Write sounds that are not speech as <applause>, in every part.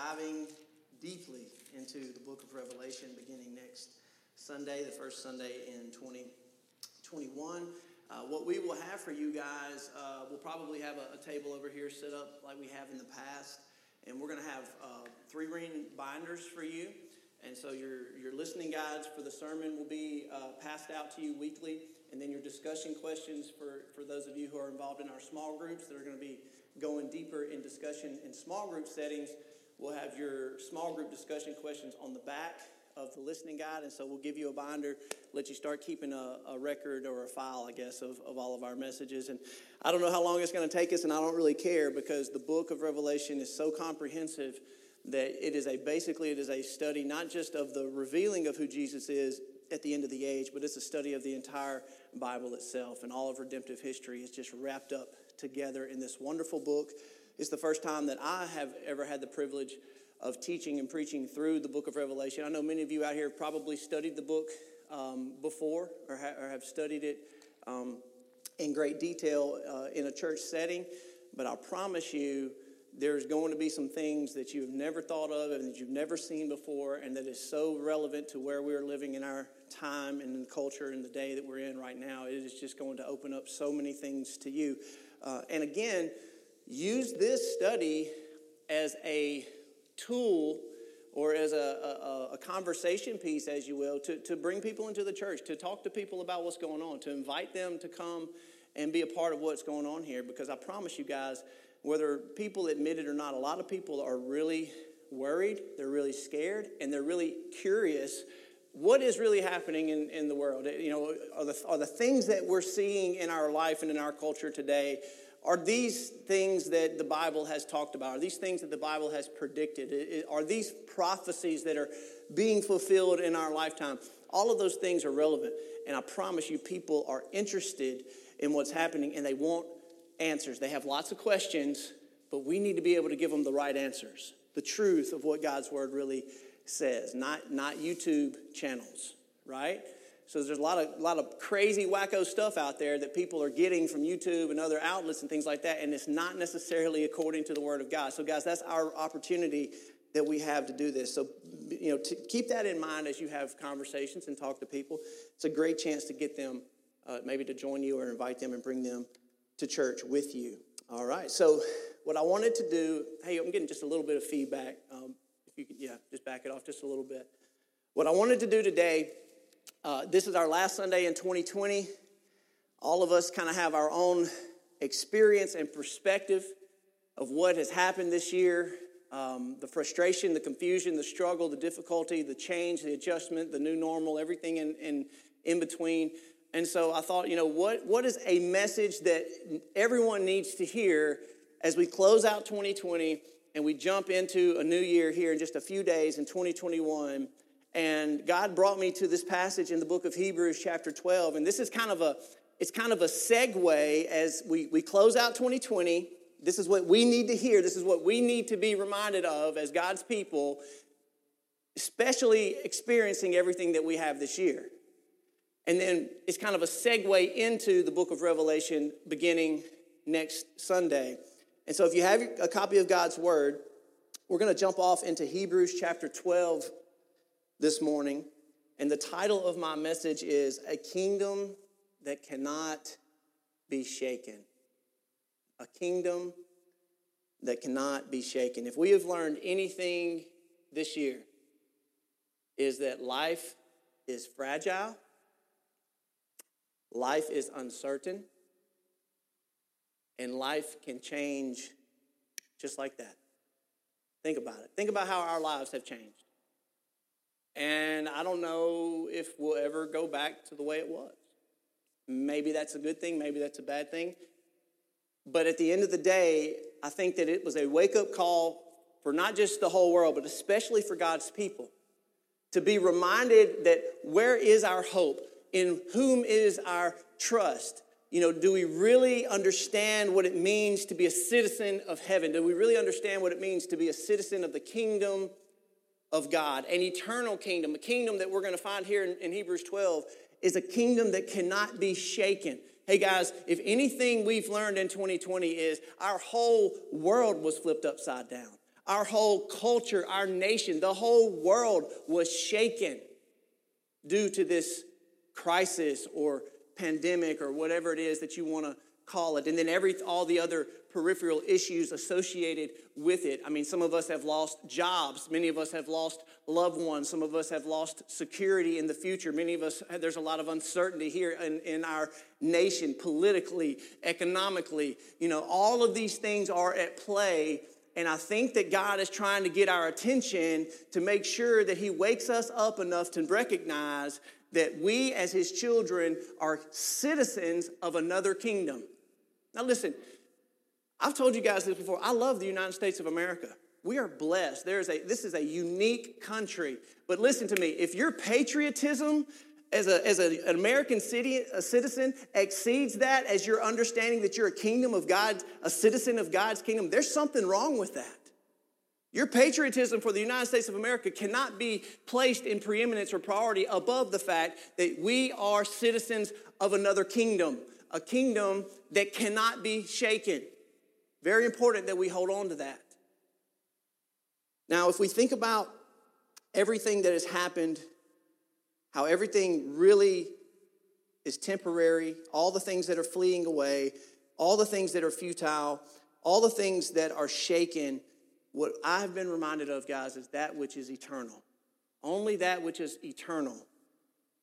diving deeply into the book of Revelation beginning next Sunday, the first Sunday in 2021. Uh, what we will have for you guys, uh, we'll probably have a, a, table over here set up like we have in the past, and we're going to have uh, three ring binders for you. And so your, your listening guides for the sermon will be uh, passed out to you weekly, and then your discussion questions for, for those of you who are involved in our small groups that are going to be going deeper in discussion in small group settings. We'll have your small group discussion questions on the back of the listening guide, and so we'll give you a binder, let you start keeping a, a record or a file, I guess, of, of all of our messages. And I don't know how long it's going to take us, and I don't really care because the book of Revelation is so comprehensive that it is a basically it is a study not just of the revealing of who Jesus is at the end of the age, but it's a study of the entire Bible itself and all of redemptive history is just wrapped up together in this wonderful book. It's the first time that I have ever had the privilege of teaching and preaching through the book of Revelation. I know many of you out here have probably studied the book um, before or, ha- or, have studied it um, in great detail uh, in a church setting, but I promise you there's going to be some things that you have never thought of and that you've never seen before, and that is so relevant to where we're living in our time and in the culture and the day that we're in right now. It is just going to open up so many things to you. Uh, and again, use this study as a tool or as a, a, a, conversation piece, as you will, to, to bring people into the church, to talk to people about what's going on, to invite them to come and be a part of what's going on here. Because I promise you guys, whether people admit it or not, a lot of people are really worried, they're really scared, and they're really curious. What is really happening in, in the world? You know, are the, are the things that we're seeing in our life and in our culture today, are these things that the Bible has talked about? Are these things that the Bible has predicted? Are these prophecies that are being fulfilled in our lifetime? All of those things are relevant. And I promise you, people are interested in what's happening and they want answers. They have lots of questions, but we need to be able to give them the right answers, the truth of what God's word really says, not, not YouTube channels, right? So there's a lot of, lot of crazy, wacko stuff out there that people are getting from YouTube and other outlets and things like that, and it's not necessarily according to the Word of God. So, guys, that's our opportunity that we have to do this. So, you know, to keep that in mind as you have conversations and talk to people. It's a great chance to get them uh, maybe to join you or invite them and bring them to church with you. All right. So, what I wanted to do, hey, I'm getting just a little bit of feedback. Um, if you could, yeah, just back it off just a little bit. What I wanted to do today, uh, this is our last Sunday in 2020. All of us kind of have our own experience and perspective of what has happened this year um, the frustration, the confusion, the struggle, the difficulty, the change, the adjustment, the new normal, everything in, in, in between. And so I thought, you know, what, what is a message that everyone needs to hear as we close out 2020 and we jump into a new year here in just a few days in 2021? And God brought me to this passage in the book of Hebrews, chapter 12. And this is kind of a it's kind of a segue as we, we close out 2020. This is what we need to hear. This is what we need to be reminded of as God's people, especially experiencing everything that we have this year. And then it's kind of a segue into the book of Revelation beginning next Sunday. And so if you have a copy of God's word, we're going to jump off into Hebrews chapter 12 this morning. And the title of my message is A Kingdom That Cannot Be Shaken. A kingdom that cannot be shaken. If we have learned anything this year, is that life is fragile Life is uncertain, and life can change just like that. Think about it. Think about how our lives have changed. And I don't know if we'll ever go back to the way it was. Maybe that's a good thing, maybe that's a bad thing. But at the end of the day, I think that it was a wake up call for not just the whole world, but especially for God's people to be reminded that where is our hope? in whom is our trust? You know, do we really understand what it means to be a citizen of heaven? Do we really understand what it means to be a citizen of the kingdom of God? An eternal kingdom, a kingdom that we're going to find here in, in Hebrews 12 is a kingdom that cannot be shaken. Hey guys, if anything we've learned in 2020 is our whole world was flipped upside down. our whole culture, our nation, the whole world was shaken due to this crisis or pandemic or whatever it is that you want to call it. And then every all the other peripheral issues associated with it. I mean, some of us have lost jobs. Many of us have lost loved ones. Some of us have lost security in the future. Many of us, there's a lot of uncertainty here in, in our nation, politically, economically. You know, all of these things are at play. And I think that God is trying to get our attention to make sure that He wakes us up enough to recognize that we, as His children, are citizens of another kingdom. Now, listen, I've told you guys this before. I love the United States of America. We are blessed. There's a, this is a unique country. But listen to me if your patriotism as, a, as a, an American city, a citizen exceeds that as your understanding that you're a kingdom of God, a citizen of God's kingdom, there's something wrong with that. Your patriotism for the United States of America cannot be placed in preeminence or priority above the fact that we are citizens of another kingdom, a kingdom that cannot be shaken. Very important that we hold on to that. Now, if we think about everything that has happened, how everything really is temporary, all the things that are fleeing away, all the things that are futile, all the things that are shaken, what I've been reminded of, guys, is that which is eternal. Only that which is eternal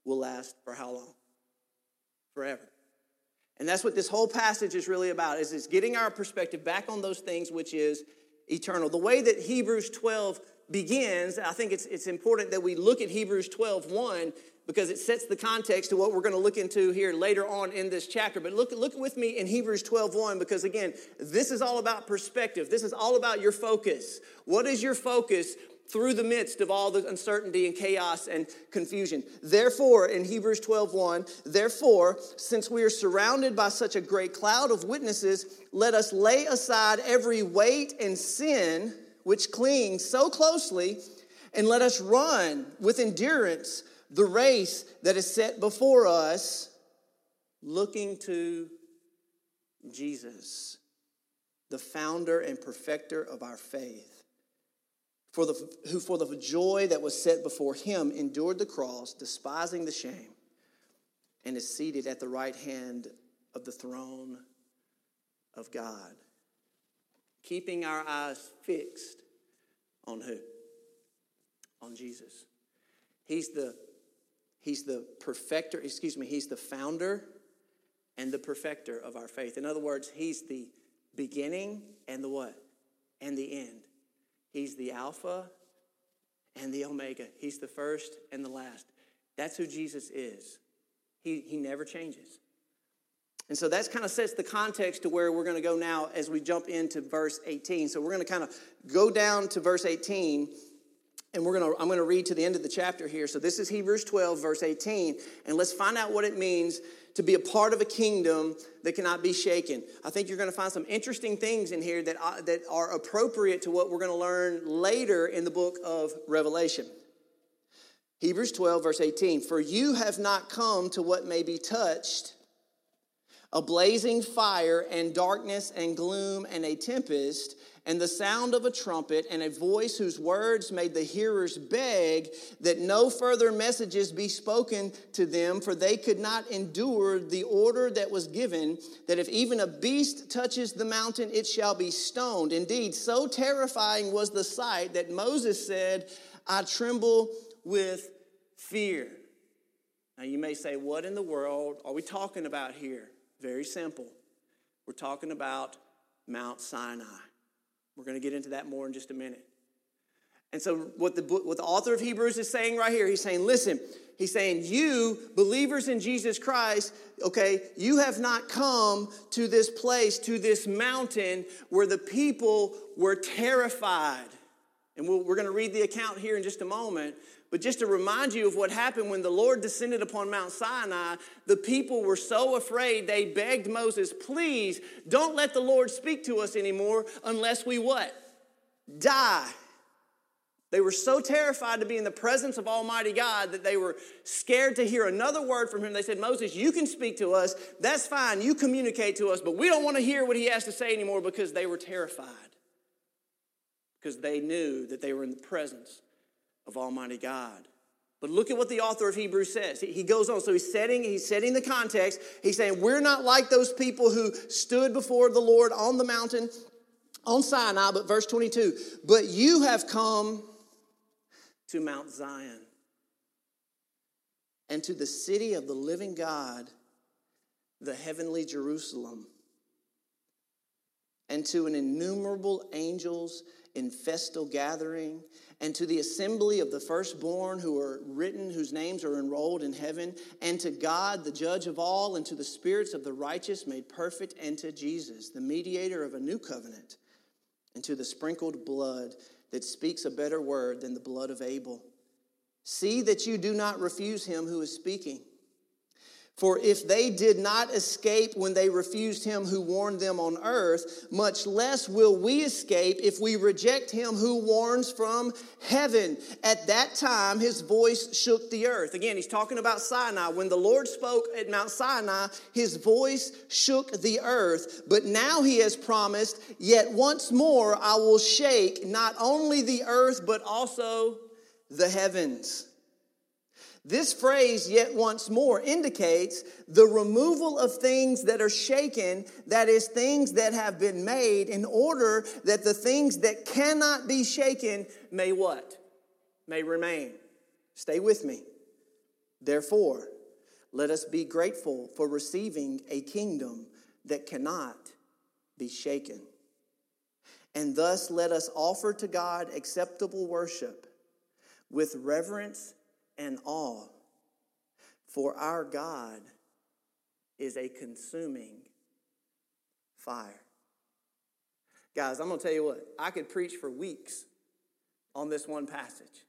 will last for how long? Forever. And that's what this whole passage is really about, is it's getting our perspective back on those things which is eternal. The way that Hebrews 12 begins, I think it's, it's important that we look at Hebrews 12, 1, because it sets the context to what we're going to look into here later on in this chapter. But look, look with me in Hebrews 12, 1, because again, this is all about perspective. This is all about your focus. What is your focus through the midst of all the uncertainty and chaos and confusion. Therefore, in Hebrews 12 1, therefore, since we are surrounded by such a great cloud of witnesses, let us lay aside every weight and sin which clings so closely, and let us run with endurance the race that is set before us, looking to Jesus, the founder and perfecter of our faith for the, who for the joy that was set before him endured the cross, despising the shame, and is seated at the right hand of the throne of God. Keeping our eyes fixed on who? On Jesus. He's the, he's the perfecter, excuse me, he's the founder and the perfecter of our faith. In other words, he's the beginning and the what? And the end. He's the Alpha and the Omega. He's the first and the last. That's who Jesus is. He, he never changes. And so that kind of sets the context to where we're going to go now as we jump into verse 18. So we're going to kind of go down to verse 18 and we're to I'm going to read to the end of the chapter here. So this is Hebrews 12 verse 18 and let's find out what it means to be a part of a kingdom that cannot be shaken. I think you're going to find some interesting things in here that, uh, that are appropriate to what we're going to learn later in the book of Revelation. Hebrews 12, verse 18 For you have not come to what may be touched, a blazing fire and darkness and gloom and a tempest and the sound of a trumpet, and a voice whose words made the hearers beg that no further messages be spoken to them, for they could not endure the order that was given that if even a beast touches the mountain, it shall be stoned. Indeed, so terrifying was the sight that Moses said, I tremble with fear. Now, you may say, What in the world are we talking about here? Very simple. We're talking about Mount Sinai. We're going to get into that more in just a minute. And so, what the, what the author of Hebrews is saying right here, he's saying, listen, he's saying, you, believers in Jesus Christ, okay, you have not come to this place, to this mountain where the people were terrified. And we we are going to read the account here in just a moment. But just to remind you of what happened when the Lord descended upon Mount Sinai, the people were so afraid they begged Moses, please don't let the Lord speak to us anymore unless we what? Die. They were so terrified to be in the presence of Almighty God that they were scared to hear another word from Him. They said, Moses, you can speak to us. That's fine. You communicate to us, but we don't want to hear what He has to say anymore because they were terrified. Because they knew that they were in the presence of Almighty God. But look at what the author of Hebrews says. He goes on. So he's setting, he's setting the context. He's saying, We're not like those people who stood before the Lord on the mountain on Sinai, but verse 22, but you have come to Mount Zion and to the city of the living God, the heavenly Jerusalem, and to an innumerable angels in festal gathering and to the assembly of the firstborn who are written, whose names are enrolled in heaven, and to God, the judge of all, and to the spirits of the righteous made perfect, and to Jesus, the mediator of a new covenant, and to the sprinkled blood that speaks a better word than the blood of Abel. See that you do not refuse him who is speaking. For if they did not escape when they refused him who warned them on earth, much less will we escape if we reject him who warns from heaven. At that time, his voice shook the earth. Again, he's talking about Sinai. When the Lord spoke at Mount Sinai, his voice shook the earth. But now he has promised, Yet once more I will shake not only the earth, but also the heavens. This phrase, yet once more, indicates the removal of things that are shaken, that is, things that have been made, in order that the things that cannot be shaken may what? May remain. Stay with me. Therefore, let us be grateful for receiving a kingdom that cannot be shaken. And thus, let us offer to God acceptable worship with reverence and awe. For our God is a consuming fire. Guys, I'm going to tell you what, I could preach for weeks on this one passage.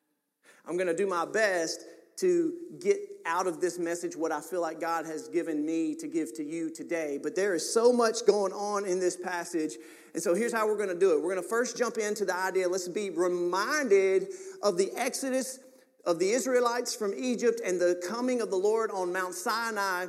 I'm going to do my best to get out of this message what I feel like God has given me to give to you today. But there is so much going on in this passage. And so here's how we're going to do it. We're going to first jump into the idea let's be reminded of the Exodus of the Israelites from Egypt and the coming of the Lord on Mount Sinai,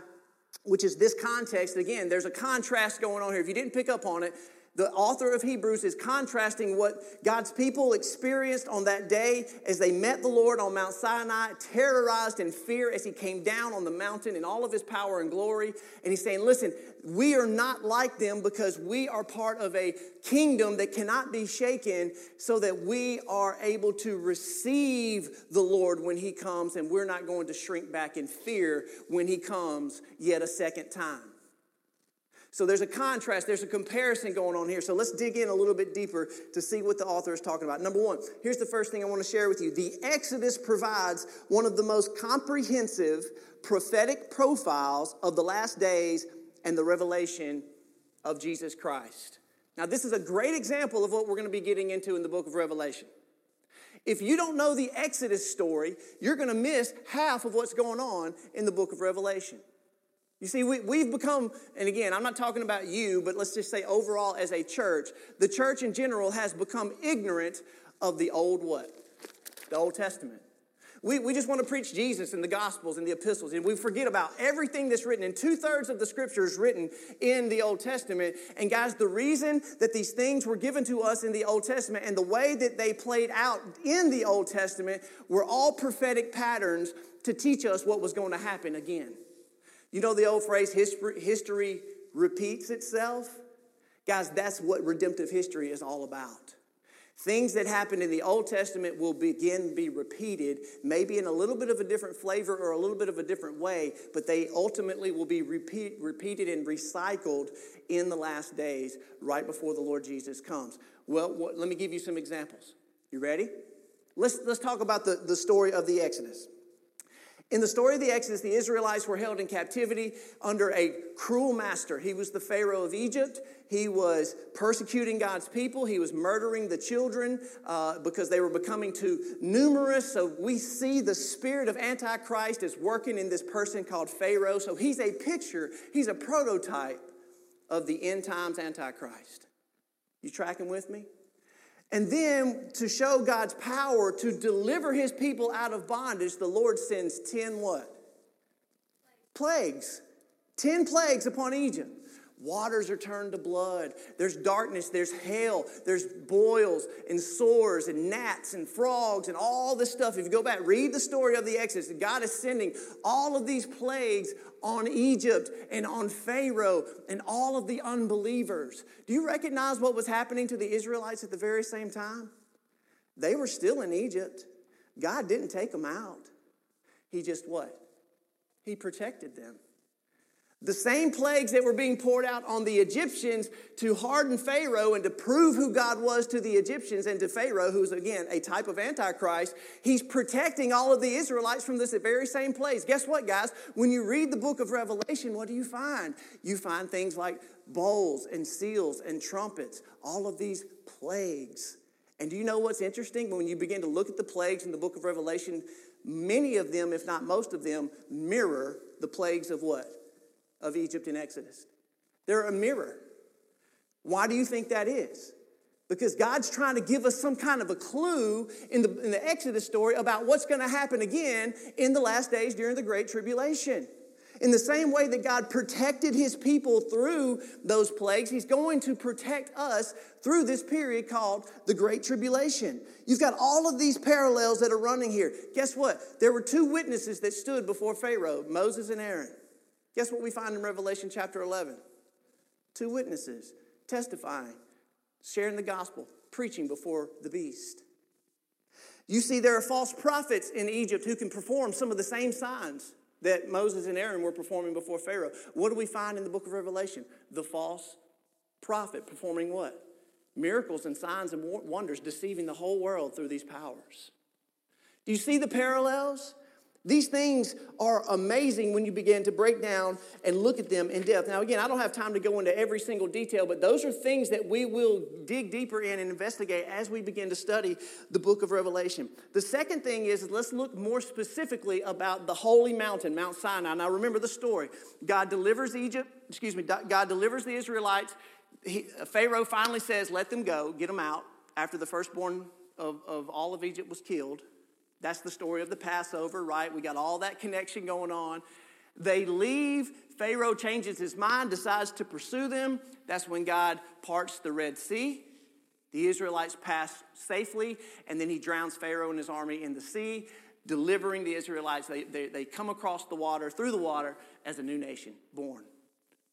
which is this context. Again, there's a contrast going on here. If you didn't pick up on it, the author of Hebrews is contrasting what God's people experienced on that day as they met the Lord on Mount Sinai, terrorized in fear as he came down on the mountain in all of his power and glory. And he's saying, Listen, we are not like them because we are part of a kingdom that cannot be shaken, so that we are able to receive the Lord when he comes, and we're not going to shrink back in fear when he comes yet a second time. So there's a contrast, there's a comparison going on here. So let's dig in a little bit deeper to see what the author is talking about. Number one, here's the first thing I want to share with you. The Exodus provides one of the most comprehensive prophetic profiles of the last days and the revelation of Jesus Christ. Now, this is a great example of what we're going to be getting into in the book of Revelation. If you don't know the Exodus story, you're going to miss half of what's going on in the book of Revelation. You see, we, we've become, and again, I'm not talking about you, but let's just say overall as a church, the church in general has become ignorant of the old what? The Old Testament. We, we just want to preach Jesus and the Gospels and the epistles, and we forget about everything that's written. And two thirds of the scripture is written in the Old Testament. And guys, the reason that these things were given to us in the Old Testament and the way that they played out in the Old Testament were all prophetic patterns to teach us what was going to happen again. You know the old phrase, history, history repeats itself? Guys, that's what redemptive history is all about. Things that happened in the Old Testament will begin be repeated, maybe in a little bit of a different flavor or a little bit of a different way, but they ultimately will be repeat, repeated and recycled in the last days, right before the Lord Jesus comes. Well, what, let me give you some examples. You ready? Let's, let's talk about the, the story of the Exodus. In the story of the Exodus, the Israelites were held in captivity under a cruel master. He was the Pharaoh of Egypt. He was persecuting God's people. He was murdering the children uh, because they were becoming too numerous. So we see the spirit of Antichrist is working in this person called Pharaoh. So he's a picture, he's a prototype of the end times Antichrist. You tracking with me? And then to show God's power to deliver his people out of bondage, the Lord sends 10 what? Plagues. 10 plagues upon Egypt. Waters are turned to blood. There's darkness, there's hail, there's boils and sores and gnats and frogs and all this stuff. If you go back, read the story of the Exodus. God is sending all of these plagues on Egypt and on Pharaoh and all of the unbelievers. Do you recognize what was happening to the Israelites at the very same time? They were still in Egypt. God didn't take them out. He just what? He protected them. The same plagues that were being poured out on the Egyptians to harden Pharaoh and to prove who God was to the Egyptians and to Pharaoh, who's again a type of Antichrist, he's protecting all of the Israelites from this very same plagues. Guess what, guys? When you read the book of Revelation, what do you find? You find things like bowls and seals and trumpets, all of these plagues. And do you know what's interesting? When you begin to look at the plagues in the book of Revelation, many of them, if not most of them, mirror the plagues of what? Of Egypt in Exodus. They're a mirror. Why do you think that is? Because God's trying to give us some kind of a clue in the, in the Exodus story about what's going to happen again in the last days during the Great Tribulation. In the same way that God protected his people through those plagues, he's going to protect us through this period called the Great Tribulation. You've got all of these parallels that are running here. Guess what? There were two witnesses that stood before Pharaoh Moses and Aaron. Guess what we find in Revelation chapter 11? Two witnesses testifying, sharing the gospel, preaching before the beast. You see, there are false prophets in Egypt who can perform some of the same signs that Moses and Aaron were performing before Pharaoh. What do we find in the book of Revelation? The false prophet performing what? Miracles and signs and wonders, deceiving the whole world through these powers. Do you see the parallels? These things are amazing when you begin to break down and look at them in depth. Now, again, I don't have time to go into every single detail, but those are things that we will dig deeper in and investigate as we begin to study the book of Revelation. The second thing is let's look more specifically about the holy mountain, Mount Sinai. Now, remember the story. God delivers Egypt, excuse me, God delivers the Israelites. He, Pharaoh finally says, Let them go, get them out, after the firstborn of, of all of Egypt was killed. That's the story of the Passover, right? We got all that connection going on. They leave. Pharaoh changes his mind, decides to pursue them. That's when God parts the Red Sea. The Israelites pass safely, and then he drowns Pharaoh and his army in the sea, delivering the Israelites. They, they, they come across the water, through the water, as a new nation, born.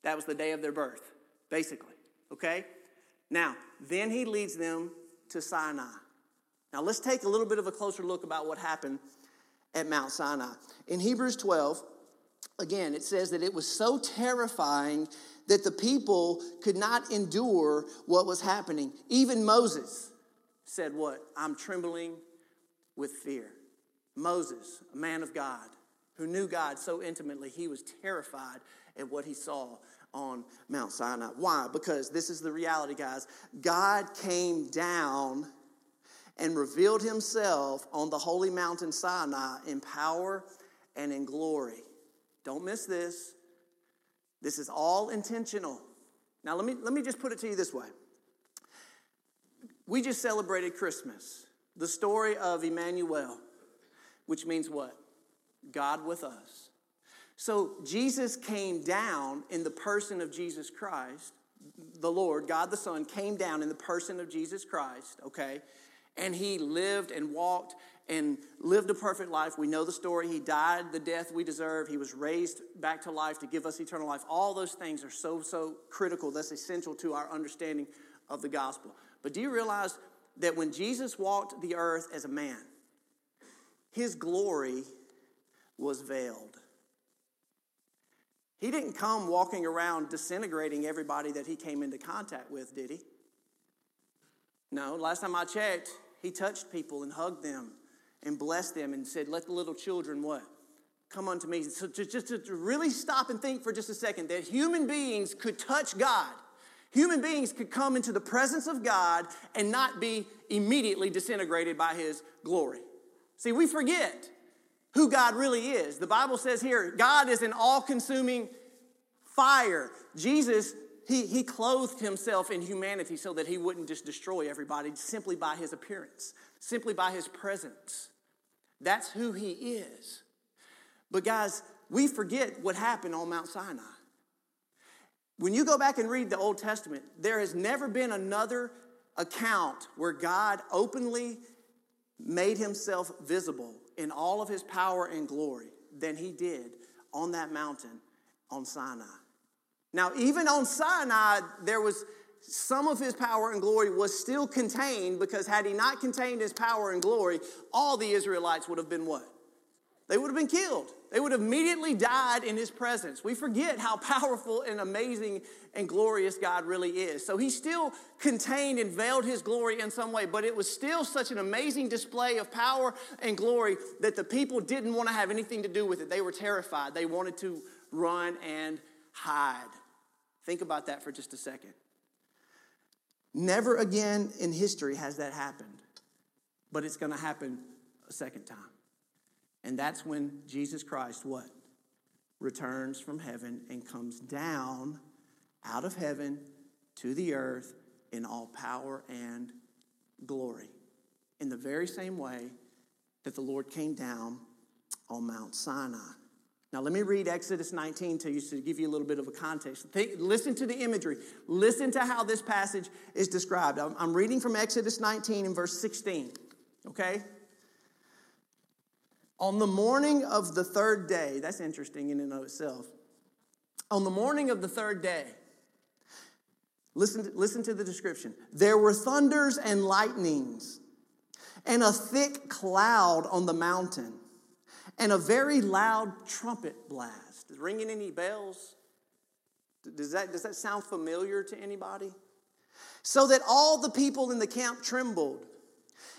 That was the day of their birth, basically. Okay? Now, then he leads them to Sinai. Now let's take a little bit of a closer look about what happened at Mount Sinai. In Hebrews 12, again, it says that it was so terrifying that the people could not endure what was happening. Even Moses said, What? I'm trembling with fear. Moses, a man of God, who knew God so intimately, he was terrified at what he saw on Mount Sinai. Why? Because this is the reality, guys. God came down and revealed himself on the holy mountain Sinai in power and in glory. Don't miss this. This is all intentional. Now, let me, let me just put it to you this way. We just celebrated Christmas, the story of Emmanuel, which means what? God with us. So, Jesus came down in the person of Jesus Christ. The Lord, God the Son, came down in the person of Jesus Christ, okay? And he lived and walked and lived a perfect life. We know the story. He died the death we deserve. He was raised back to life to give us eternal life. All those things are so, so critical. That's essential to our understanding of the gospel. But do you realize that when Jesus walked the earth as a man, his glory was veiled? He didn't come walking around disintegrating everybody that he came into contact with, did he? No, last time I checked, he touched people and hugged them and blessed them and said, Let the little children what? Come unto me. So just, just to really stop and think for just a second that human beings could touch God. Human beings could come into the presence of God and not be immediately disintegrated by his glory. See, we forget who God really is. The Bible says here, God is an all consuming fire. Jesus he, he clothed himself in humanity so that he wouldn't just destroy everybody simply by his appearance, simply by his presence. That's who he is. But guys, we forget what happened on Mount Sinai. When you go back and read the Old Testament, there has never been another account where God openly made himself visible in all of his power and glory than he did on that mountain on Sinai. Now, even on Sinai, there was some of his power and glory was still contained because had he not contained his power and glory, all the Israelites would have been what? They would have been killed. They would have immediately died in his presence. We forget how <laughs> powerful and amazing and glorious God really is. So he still contained and veiled his glory in some way, but it was still such an amazing display of power and glory that the people didn't want to have anything to do with it. They were terrified. They wanted to run and hide. Think about that for just a second. Never again in history has that happened, but it's going to happen a second time. And that's when Jesus Christ, what? Returns from heaven and comes down out of heaven to the earth in all power and glory. In the very same way that the Lord came down on Mount Sinai. Now, let me read Exodus 19 to you to give you a little bit of a context. Think, listen to the imagery. Listen to how this passage is described. I'm, I'm reading from Exodus 19 in verse 16. Okay? On the morning of the third day, that's interesting in and of itself. On the morning of the third day, listen listen to the description. There were thunders and lightnings, and a thick cloud on the mountain, and a very loud trumpet blast. Is ringing any bells? Does that, does that sound familiar to anybody? So that all the people in the camp trembled.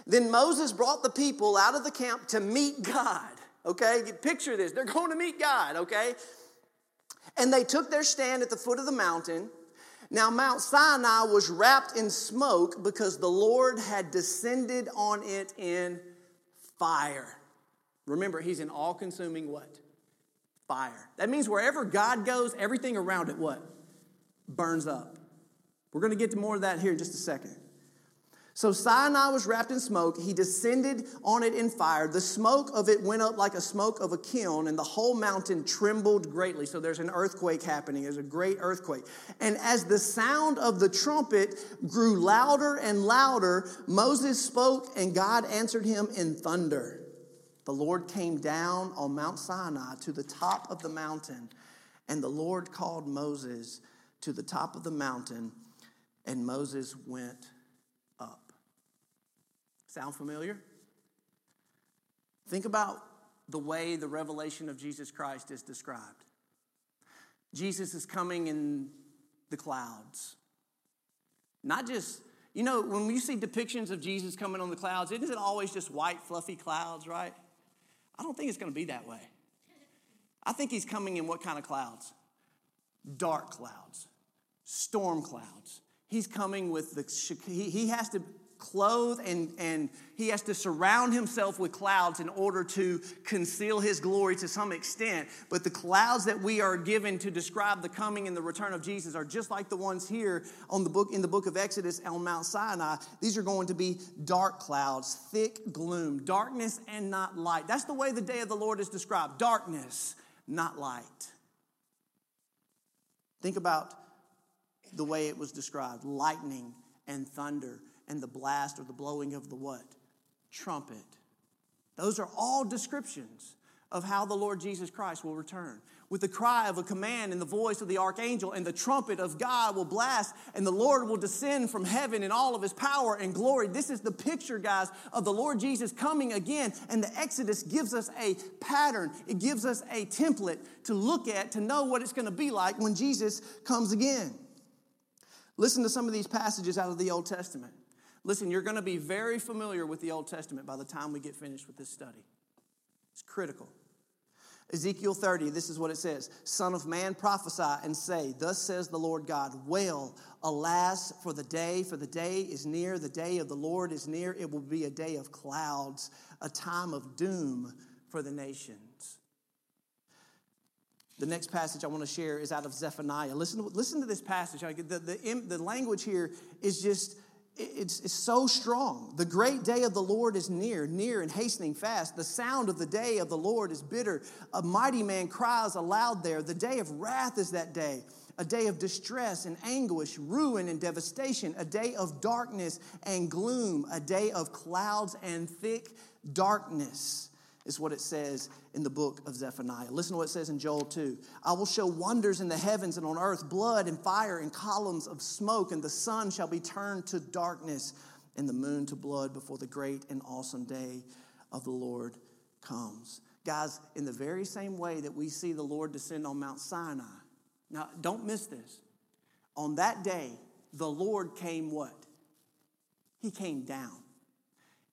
Then Moses brought the people out of the camp to meet God. Okay, picture this. They're going to meet God, okay? And they took their stand at the foot of the mountain. Now, Mount Sinai was wrapped in smoke because the Lord had descended on it in fire. Remember, He's an all consuming what? Fire. That means wherever God goes, everything around it what? Burns up. We're going to get to more of that here in just a second. So Sinai was wrapped in smoke. He descended on it in fire. The smoke of it went up like a smoke of a kiln, and the whole mountain trembled greatly. So there's an earthquake happening. There's a great earthquake. And as the sound of the trumpet grew louder and louder, Moses spoke, and God answered him in thunder. The Lord came down on Mount Sinai to the top of the mountain, and the Lord called Moses to the top of the mountain, and Moses went up. Sound familiar? Think about the way the revelation of Jesus Christ is described. Jesus is coming in the clouds. Not just, you know, when you see depictions of Jesus coming on the clouds, isn't it always just white, fluffy clouds, right? I don't think it's going to be that way. I think he's coming in what kind of clouds? Dark clouds, storm clouds. He's coming with the, he has to clothed and, and he has to surround himself with clouds in order to conceal his glory to some extent. But the clouds that we are given to describe the coming and the return of Jesus are just like the ones here on the book in the book of Exodus on Mount Sinai. These are going to be dark clouds, thick gloom, darkness and not light. That's the way the day of the Lord is described darkness, not light. Think about the way it was described lightning and thunder and the blast or the blowing of the what? Trumpet. Those are all descriptions of how the Lord Jesus Christ will return. With the cry of a command and the voice of the archangel and the trumpet of God will blast and the Lord will descend from heaven in all of his power and glory. This is the picture, guys, of the Lord Jesus coming again. And the Exodus gives us a pattern, it gives us a template to look at to know what it's going to be like when Jesus comes again. Listen to some of these passages out of the Old Testament. Listen, you're going to be very familiar with the Old Testament by the time we get finished with this study. It's critical. Ezekiel 30, this is what it says Son of man, prophesy and say, Thus says the Lord God, Wail, alas, for the day, for the day is near, the day of the Lord is near. It will be a day of clouds, a time of doom for the nations. The next passage I want to share is out of Zephaniah. Listen listen to this passage. The, the, the language here is just it's, it's so strong. The great day of the Lord is near, near and hastening fast. The sound of the day of the Lord is bitter. A mighty man cries aloud there. The day of wrath is that day. a day of distress and anguish, ruin and devastation, a day of darkness and gloom, a day of clouds and thick darkness, is what it says in the book of Zephaniah. Listen to what it says in Joel 2. I will show wonders in the heavens and on earth, blood and fire and columns of smoke, and the sun shall be turned to darkness and the moon to blood before the great and awesome day of the Lord comes. Guys, in the very same way that we see the Lord descend on Mount Sinai, now don't miss this. On that day, the Lord came what? He came down.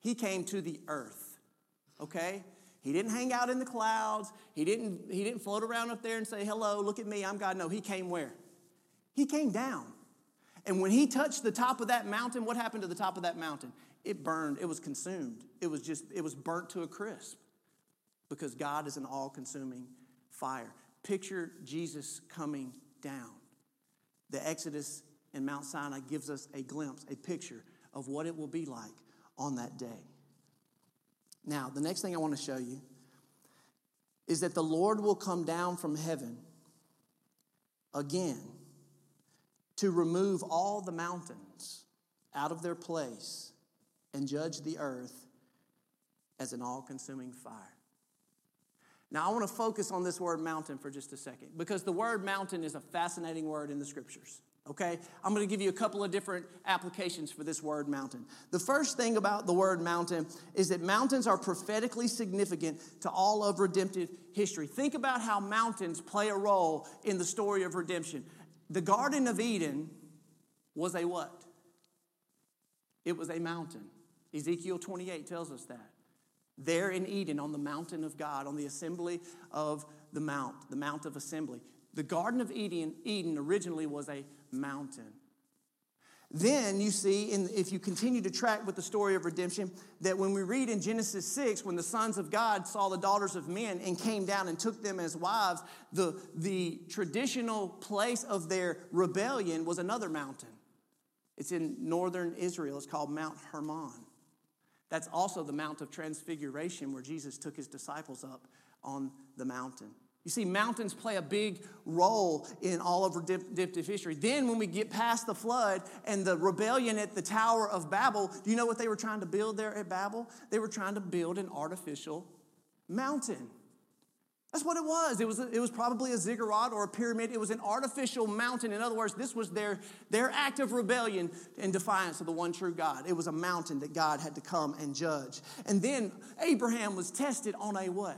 He came to the earth. Okay? He didn't hang out in the clouds. He didn't, he didn't float around up there and say, Hello, look at me, I'm God. No, he came where? He came down. And when he touched the top of that mountain, what happened to the top of that mountain? It burned, it was consumed. It was just, it was burnt to a crisp because God is an all consuming fire. Picture Jesus coming down. The Exodus in Mount Sinai gives us a glimpse, a picture of what it will be like on that day. Now, the next thing I want to show you is that the Lord will come down from heaven again to remove all the mountains out of their place and judge the earth as an all consuming fire. Now, I want to focus on this word mountain for just a second because the word mountain is a fascinating word in the scriptures. Okay? I'm going to give you a couple of different applications for this word mountain. The first thing about the word mountain is that mountains are prophetically significant to all of redemptive history. Think about how mountains play a role in the story of redemption. The Garden of Eden was a what? It was a mountain. Ezekiel 28 tells us that there in Eden on the mountain of God, on the assembly of the mount, the mount of assembly. The Garden of Eden, Eden originally was a mountain. Then you see, in, if you continue to track with the story of redemption, that when we read in Genesis 6, when the sons of God saw the daughters of men and came down and took them as wives, the, the traditional place of their rebellion was another mountain. It's in northern Israel, it's called Mount Hermon. That's also the Mount of Transfiguration where Jesus took his disciples up on the mountain. You see, mountains play a big role in all of redemptive history. Then, when we get past the flood and the rebellion at the Tower of Babel, do you know what they were trying to build there at Babel? They were trying to build an artificial mountain. That's what it was. It was, it was probably a ziggurat or a pyramid. It was an artificial mountain. In other words, this was their, their act of rebellion in defiance of the one true God. It was a mountain that God had to come and judge. And then Abraham was tested on a what?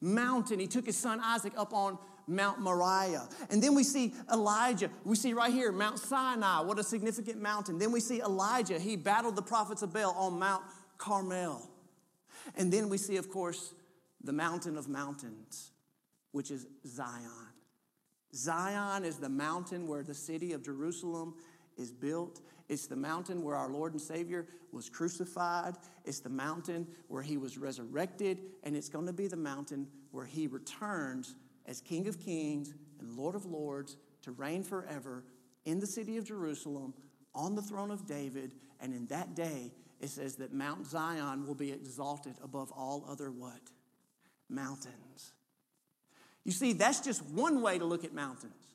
Mountain. He took his son Isaac up on Mount Moriah. And then we see Elijah. We see right here Mount Sinai. What a significant mountain. Then we see Elijah. He battled the prophets of Baal on Mount Carmel. And then we see, of course, the mountain of mountains, which is Zion. Zion is the mountain where the city of Jerusalem is built. It's the mountain where our Lord and Savior was crucified. It's the mountain where he was resurrected. And it's going to be the mountain where he returns as King of Kings and Lord of Lords to reign forever in the city of Jerusalem on the throne of David. And in that day, it says that Mount Zion will be exalted above all other what? mountains. You see, that's just one way to look at mountains.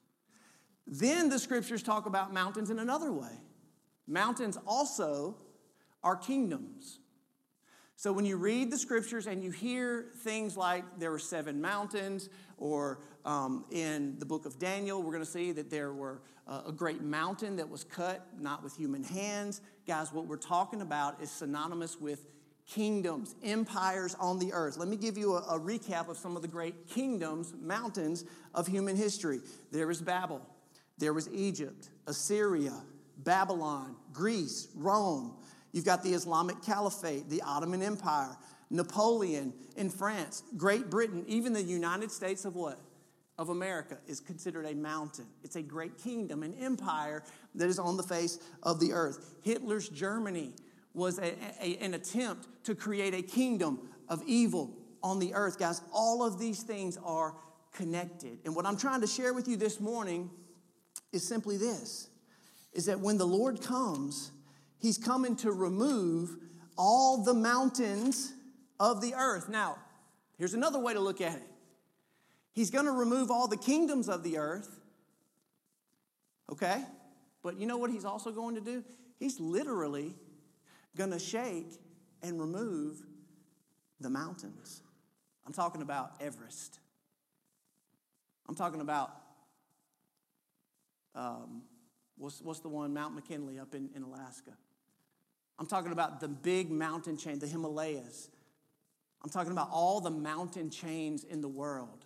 Then the scriptures talk about mountains in another way. Mountains also are kingdoms. So when you read the scriptures and you hear things like there were seven mountains, or um, in the book of Daniel, we're going to see that there were uh, a great mountain that was cut, not with human hands. Guys, what we're talking about is synonymous with kingdoms, empires on the earth. Let me give you a, a, recap of some of the great kingdoms, mountains of human history. There was Babel, there was Egypt, Assyria, Babylon, Greece, Rome. You've got the Islamic Caliphate, the Ottoman Empire, Napoleon in France, Great Britain, even the United States of what? Of America is considered a mountain. It's a great kingdom, an empire that is on the face of the earth. Hitler's Germany was a, a, an attempt to create a kingdom of evil on the earth. Guys, all of these things are connected. And what I'm trying to share with you this morning is simply this is that when the Lord comes, he's coming to remove all the mountains of the earth. Now, here's another way to look at it. He's going to remove all the kingdoms of the earth, Okay? But you know what he's also going to do? He's literally going to shake and remove the mountains. I'm talking about Everest. I'm talking about um, what's, what's the one, Mount McKinley up in, in Alaska. I'm talking about the big mountain chain, the Himalayas. I'm talking about all the mountain chains in the world.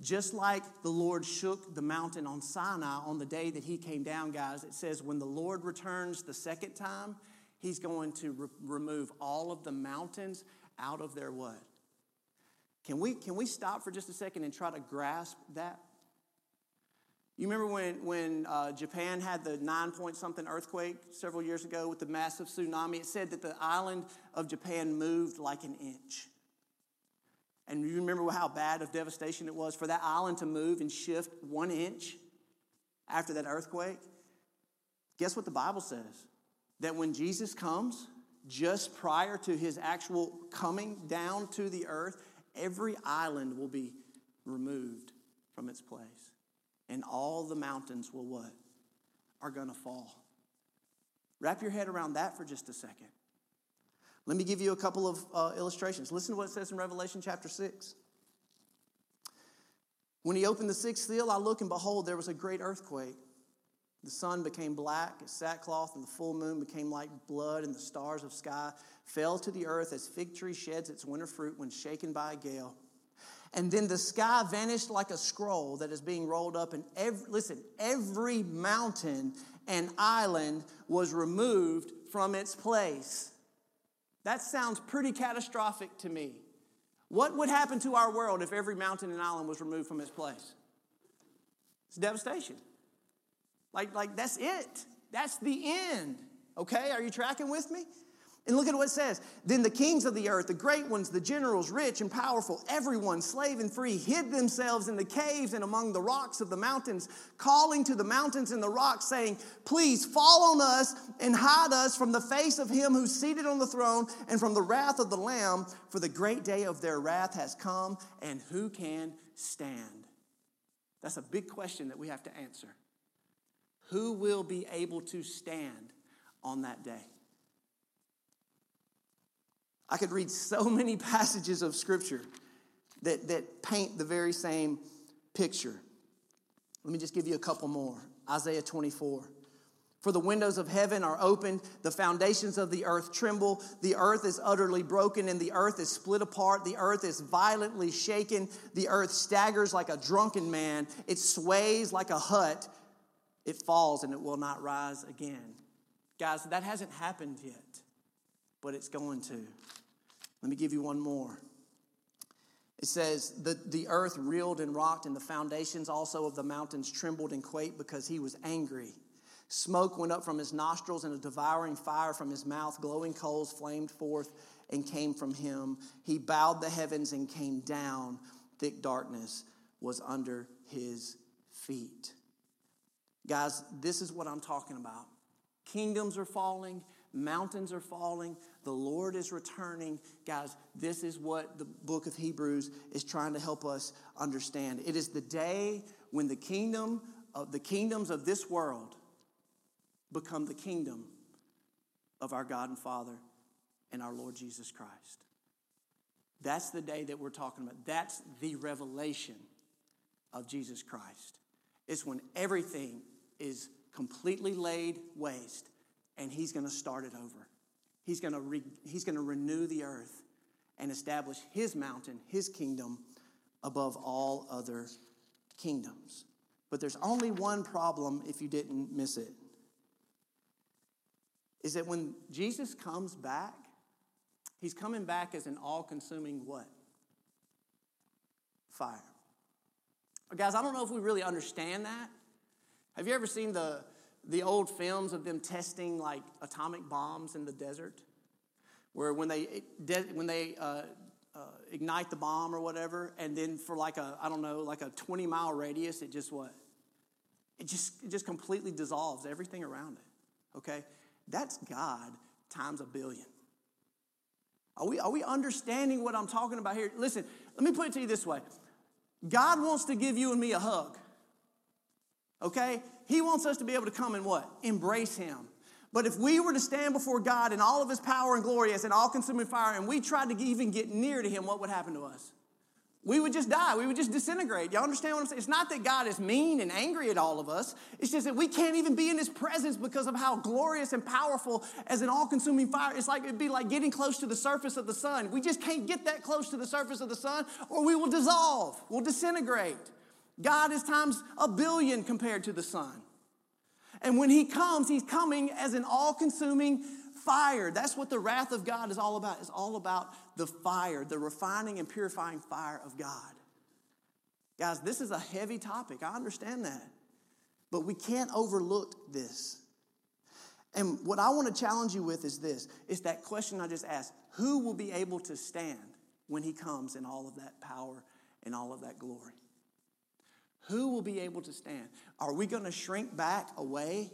Just like the Lord shook the mountain on Sinai on the day that he came down, guys, it says when the Lord returns the second time, he's going to re- remove all of the mountains out of their what? Can we, can we stop for just a second and try to grasp that? You remember when, when uh, Japan had the nine point something earthquake several years ago with the massive tsunami? It said that the island of Japan moved like an inch. And you remember how bad of devastation it was for that island to move and shift one inch after that earthquake? Guess what the Bible says? That when Jesus comes, just prior to his actual coming down to the earth, every island will be removed from its place. And all the mountains will what? Are going to fall. Wrap your head around that for just a second. Let me give you a couple of uh, illustrations. Listen to what it says in Revelation chapter 6. When he opened the sixth seal, I look and behold, there was a great earthquake. The sun became black as sackcloth, and the full moon became like blood, and the stars of sky fell to the earth as fig tree sheds its winter fruit when shaken by a gale. And then the sky vanished like a scroll that is being rolled up, and every, listen, every mountain and island was removed from its place. That sounds pretty catastrophic to me. What would happen to our world if every mountain and island was removed from its place? It's devastation. Like, like that's it. That's the end. Okay, are you tracking with me? And look at what it says. Then the kings of the earth, the great ones, the generals, rich and powerful, everyone, slave and free, hid themselves in the caves and among the rocks of the mountains, calling to the mountains and the rocks, saying, Please fall on us and hide us from the face of him who's seated on the throne and from the wrath of the Lamb, for the great day of their wrath has come, and who can stand? That's a big question that we have to answer. Who will be able to stand on that day? I could read so <laughs> many passages of Scripture that, that paint the very same picture. Let me just give you a couple more. Isaiah 24. For the windows of heaven are opened, the foundations of the earth tremble, the earth is utterly broken, and the earth is split apart, the earth is violently shaken, the earth staggers like a drunken man, it sways like a hut, it falls and it will not rise again. Guys, that hasn't happened yet, but it's going to. Let me give you one more. It says, the, the earth reeled and rocked, and the foundations also of the mountains trembled and quaked because he was angry. Smoke went up from his nostrils, and a devouring fire from his mouth, glowing coals flamed forth and came from him. He bowed the heavens and came down. Thick darkness was under his feet. Guys, this is what I'm talking about. Kingdoms are falling, mountains are falling, the Lord is returning. Guys, this is what the book of Hebrews is trying to help us understand. It is the day when the kingdom of the kingdoms of this world become the kingdom of our God and Father and our Lord Jesus Christ. That's the day that we're talking about. That's the revelation of Jesus Christ. It's when everything is completely laid waste and he's going to start it over. He's going to re- he's going to renew the earth and establish his mountain, his kingdom above all other kingdoms. But there's only one problem if you didn't miss it. Is that when Jesus comes back, he's coming back as an all-consuming what? Fire. Guys, I don't know if we really understand that. Have you ever seen the the old films of them testing like atomic bombs in the desert, where when they when they uh, uh, ignite the bomb or whatever, and then for like a I don't know like a 20 mile radius, it just what it just it just completely dissolves everything around it. Okay, that's God times a billion. Are we, are we understanding what I'm talking about here? Listen, let me put it to you this way God wants to give you and me a hug. Okay? He wants us to be able to come and what? Embrace Him. But if we were to stand before God in all of His power and glory as an all consuming fire and we tried to even get near to Him, what would happen to us? We would just die. We would just disintegrate. Y'all understand what I'm saying? It's not that God is mean and angry at all of us. It's just that we can't even be in His presence because of how glorious and powerful as an all consuming fire. It's like it'd be like getting close to the surface of the sun. We just can't get that close to the surface of the sun or we will dissolve, we'll disintegrate. God is times a billion compared to the sun. And when He comes, He's coming as an all consuming fire. That's what the wrath of God is all about. It's all about the fire, the refining and purifying fire of God. Guys, this is a heavy topic. I understand that. But we can't overlook this. And what I want to challenge you with is this it's that question I just asked who will be able to stand when he comes in all of that power and all of that glory? Who will be able to stand? Are we going to shrink back away?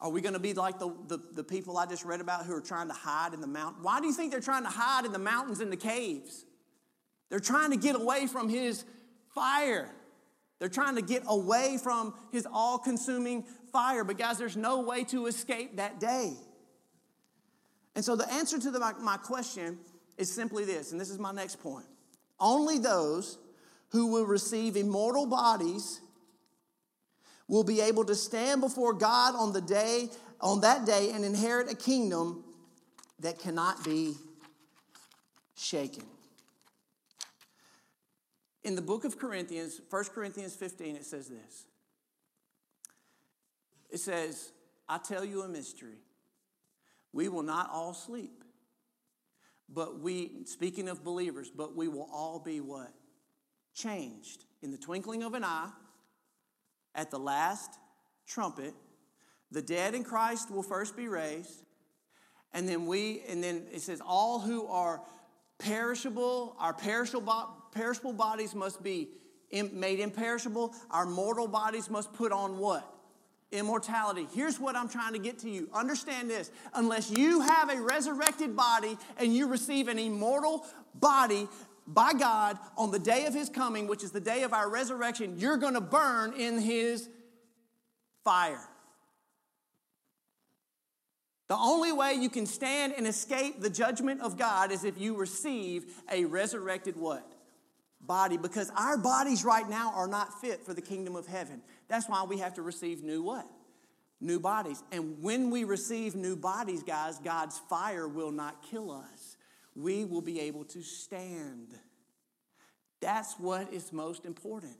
Are we going to be like the, the, the, people I just read about who are trying to hide in the mountain? Why do you think they're trying to hide in the mountains and the caves? They're trying to get away from his fire. They're trying to get away from his all consuming fire. But, guys, there's no way to escape that day. And so, the answer to the, my, my question is simply this, and this is my next point. Only those who will receive immortal bodies will be able to stand before God on the day on that day and inherit a kingdom that cannot be shaken. In the book of Corinthians, 1 Corinthians 15, it says this. It says, I tell you a mystery. We will not all sleep, but we, speaking of believers, but we will all be what? Changed in the twinkling of an eye at the last trumpet. The dead in Christ will first be raised. And then we, and then it says, all who are perishable, our perishable, perishable bodies must be made imperishable. Our mortal bodies must put on what? Immortality. Here's what I'm trying to get to you. Understand this. Unless you have a resurrected body and you receive an immortal body, by God on the day of his coming, which is the day of our resurrection, you're going to burn in his fire. The only way you can stand and escape the judgment of God is if you receive a resurrected what? Body. Because our bodies right now are not fit for the kingdom of heaven. That's why we have to receive new what? New bodies. And when we receive new bodies, guys, God's fire will not kill us we will be able to stand. That's what is most important.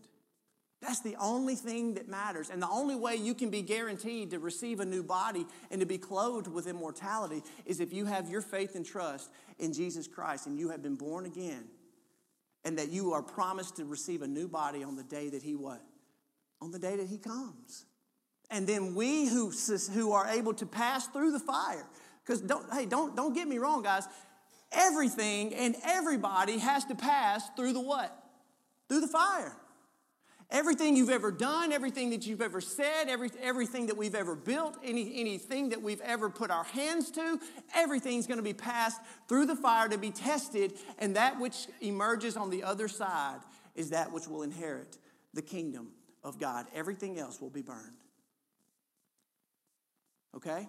That's the only thing that matters. And the only way you can be guaranteed to receive a new body and to be clothed with immortality is if you have your faith and trust in Jesus Christ and you have been born again and that you are promised to receive a new body on the day that he what? On the day that he comes. And then we who, who are able to pass through the fire, because don't, hey, don't, don't get me wrong, guys everything and everybody has to pass through the what? Through the fire. Everything you've ever done, everything that you've ever said, every, everything that we've ever built, any, anything that we've ever put our hands to, everything's going to be passed through the fire to be tested, and that which emerges on the other side is that which will inherit the kingdom of God. Everything else will be burned. Okay?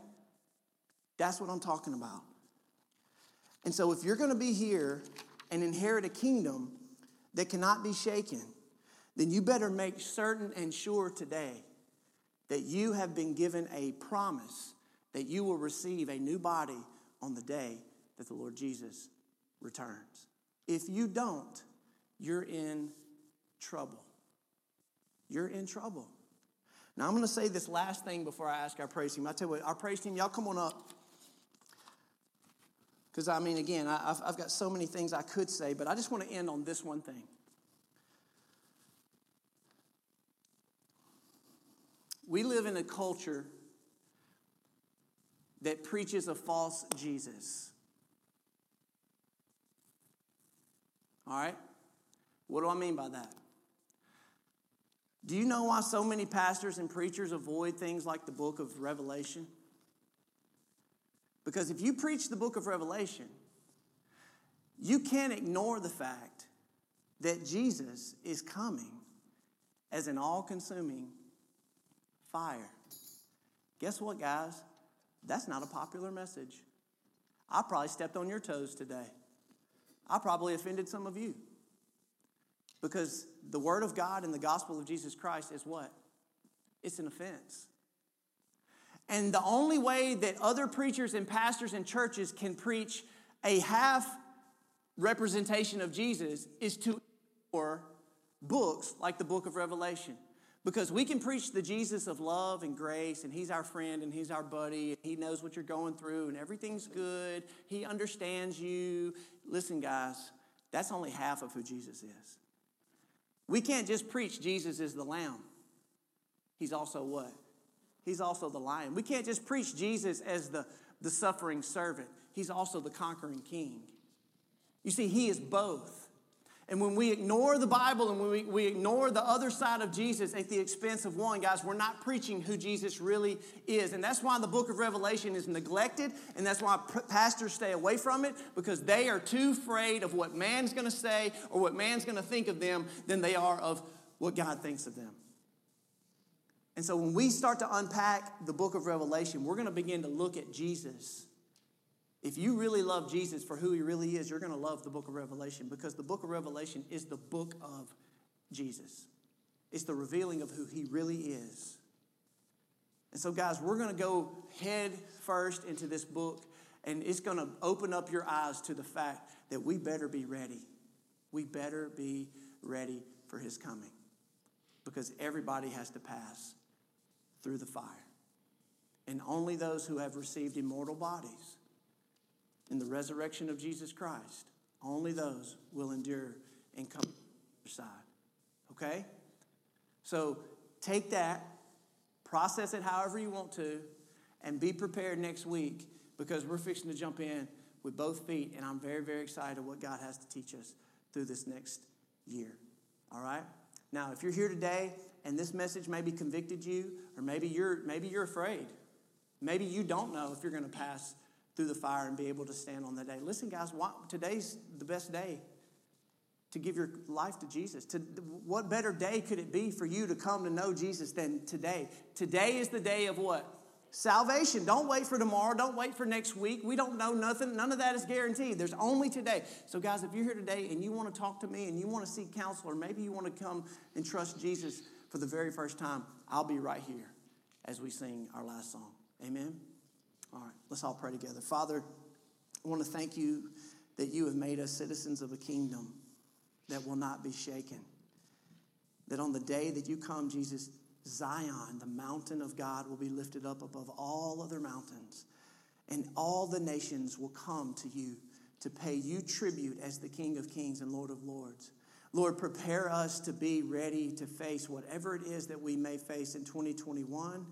That's what I'm talking about. And so, if you're going to be here and inherit a kingdom that cannot be shaken, then you better make certain and sure today that you have been given a promise that you will receive a new body on the day that the Lord Jesus returns. If you don't, you're in trouble. You're in trouble. Now, I'm going to say this last thing before I ask our praise team. I tell you what, our praise team, y'all come on up. Because, I mean, again, I've, I've got so many things I could say, but I just want to end on this one thing. We live in a culture that preaches a false Jesus. All right? What do I mean by that? Do you know why so many pastors and preachers avoid things like the book of Revelation? Because if you preach the book of Revelation, you can't ignore the fact that Jesus is coming as an all consuming fire. Guess what, guys? That's not a popular message. I probably stepped on your toes today. I probably offended some of you. Because the Word of God and the gospel of Jesus Christ is what? It's an offense. And the only way that other preachers and pastors and churches can preach a half representation of Jesus is to ignore books like the book of Revelation. Because we can preach the Jesus of love and grace, and He's our friend and He's our buddy, and He knows what you're going through, and everything's good. He understands you. Listen, guys, that's only half of who Jesus is. We can't just preach Jesus is the lamb. He's also what? He's also the lion. We can't just preach Jesus as the, the suffering servant. He's also the conquering king. You see, he is both. And when we ignore the Bible and when we, we ignore the other side of Jesus at the expense of one, guys, we're not preaching who Jesus really is. And that's why the book of Revelation is neglected, and that's why pastors stay away from it, because they are too afraid of what man's going to say or what man's going to think of them than they are of what God thinks of them. And so when we start to unpack the book of Revelation, we're going to begin to look at Jesus if you really love Jesus for who he really is, you're going to love the book of Revelation because the book of Revelation is the book of Jesus. It's the revealing of who he really is. And so, guys, we're going to go head first into this book, and it's going to open up your eyes to the fact that we better be ready. We better be ready for his coming because everybody has to pass through the fire. And only those who have received immortal bodies in the resurrection of Jesus Christ, only those will endure and come to the side. Okay? So take that, process it however you want to, and be prepared next week because we're fixing to jump in with both feet, and I'm very, very excited what God has to teach us through this next year. All right? Now, if you're here today and this message maybe convicted you, or maybe you're maybe you're afraid. Maybe you don't know if you're going to pass through the fire and be able to stand on that day. Listen, guys, why, today's the best day to give your life to Jesus. To, what better day could it be for you to come to know Jesus than today? Today is the day of what? Salvation. Don't wait for tomorrow. Don't wait for next week. We don't know nothing. None of that is guaranteed. There's only today. So, guys, if you're here today and you want to talk to me and you want to seek counsel, or maybe you want to come and trust Jesus for the very first time, I'll be right here as we sing our last song. Amen. All right, let's all pray together. Father, I want to thank you that you have made us citizens of a kingdom that will not be shaken. That on the day that you come, Jesus, Zion, the mountain of God, will be lifted up above all other mountains, and all the nations will come to you to pay you tribute as the King of Kings and Lord of Lords. Lord, prepare us to be ready to face whatever it is that we may face in 2021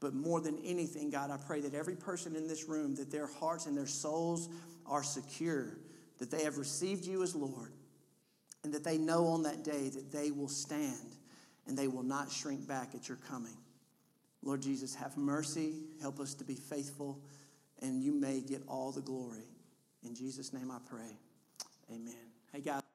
but more than anything, God, I pray that every person in this room, that their hearts and their souls are secure, that they have received you as Lord, and that they know on that day that they will stand and they will not shrink back at your coming. Lord Jesus, have mercy. Help us to be faithful, and you may get all the glory. In Jesus' name I pray. Amen. Hey, guys.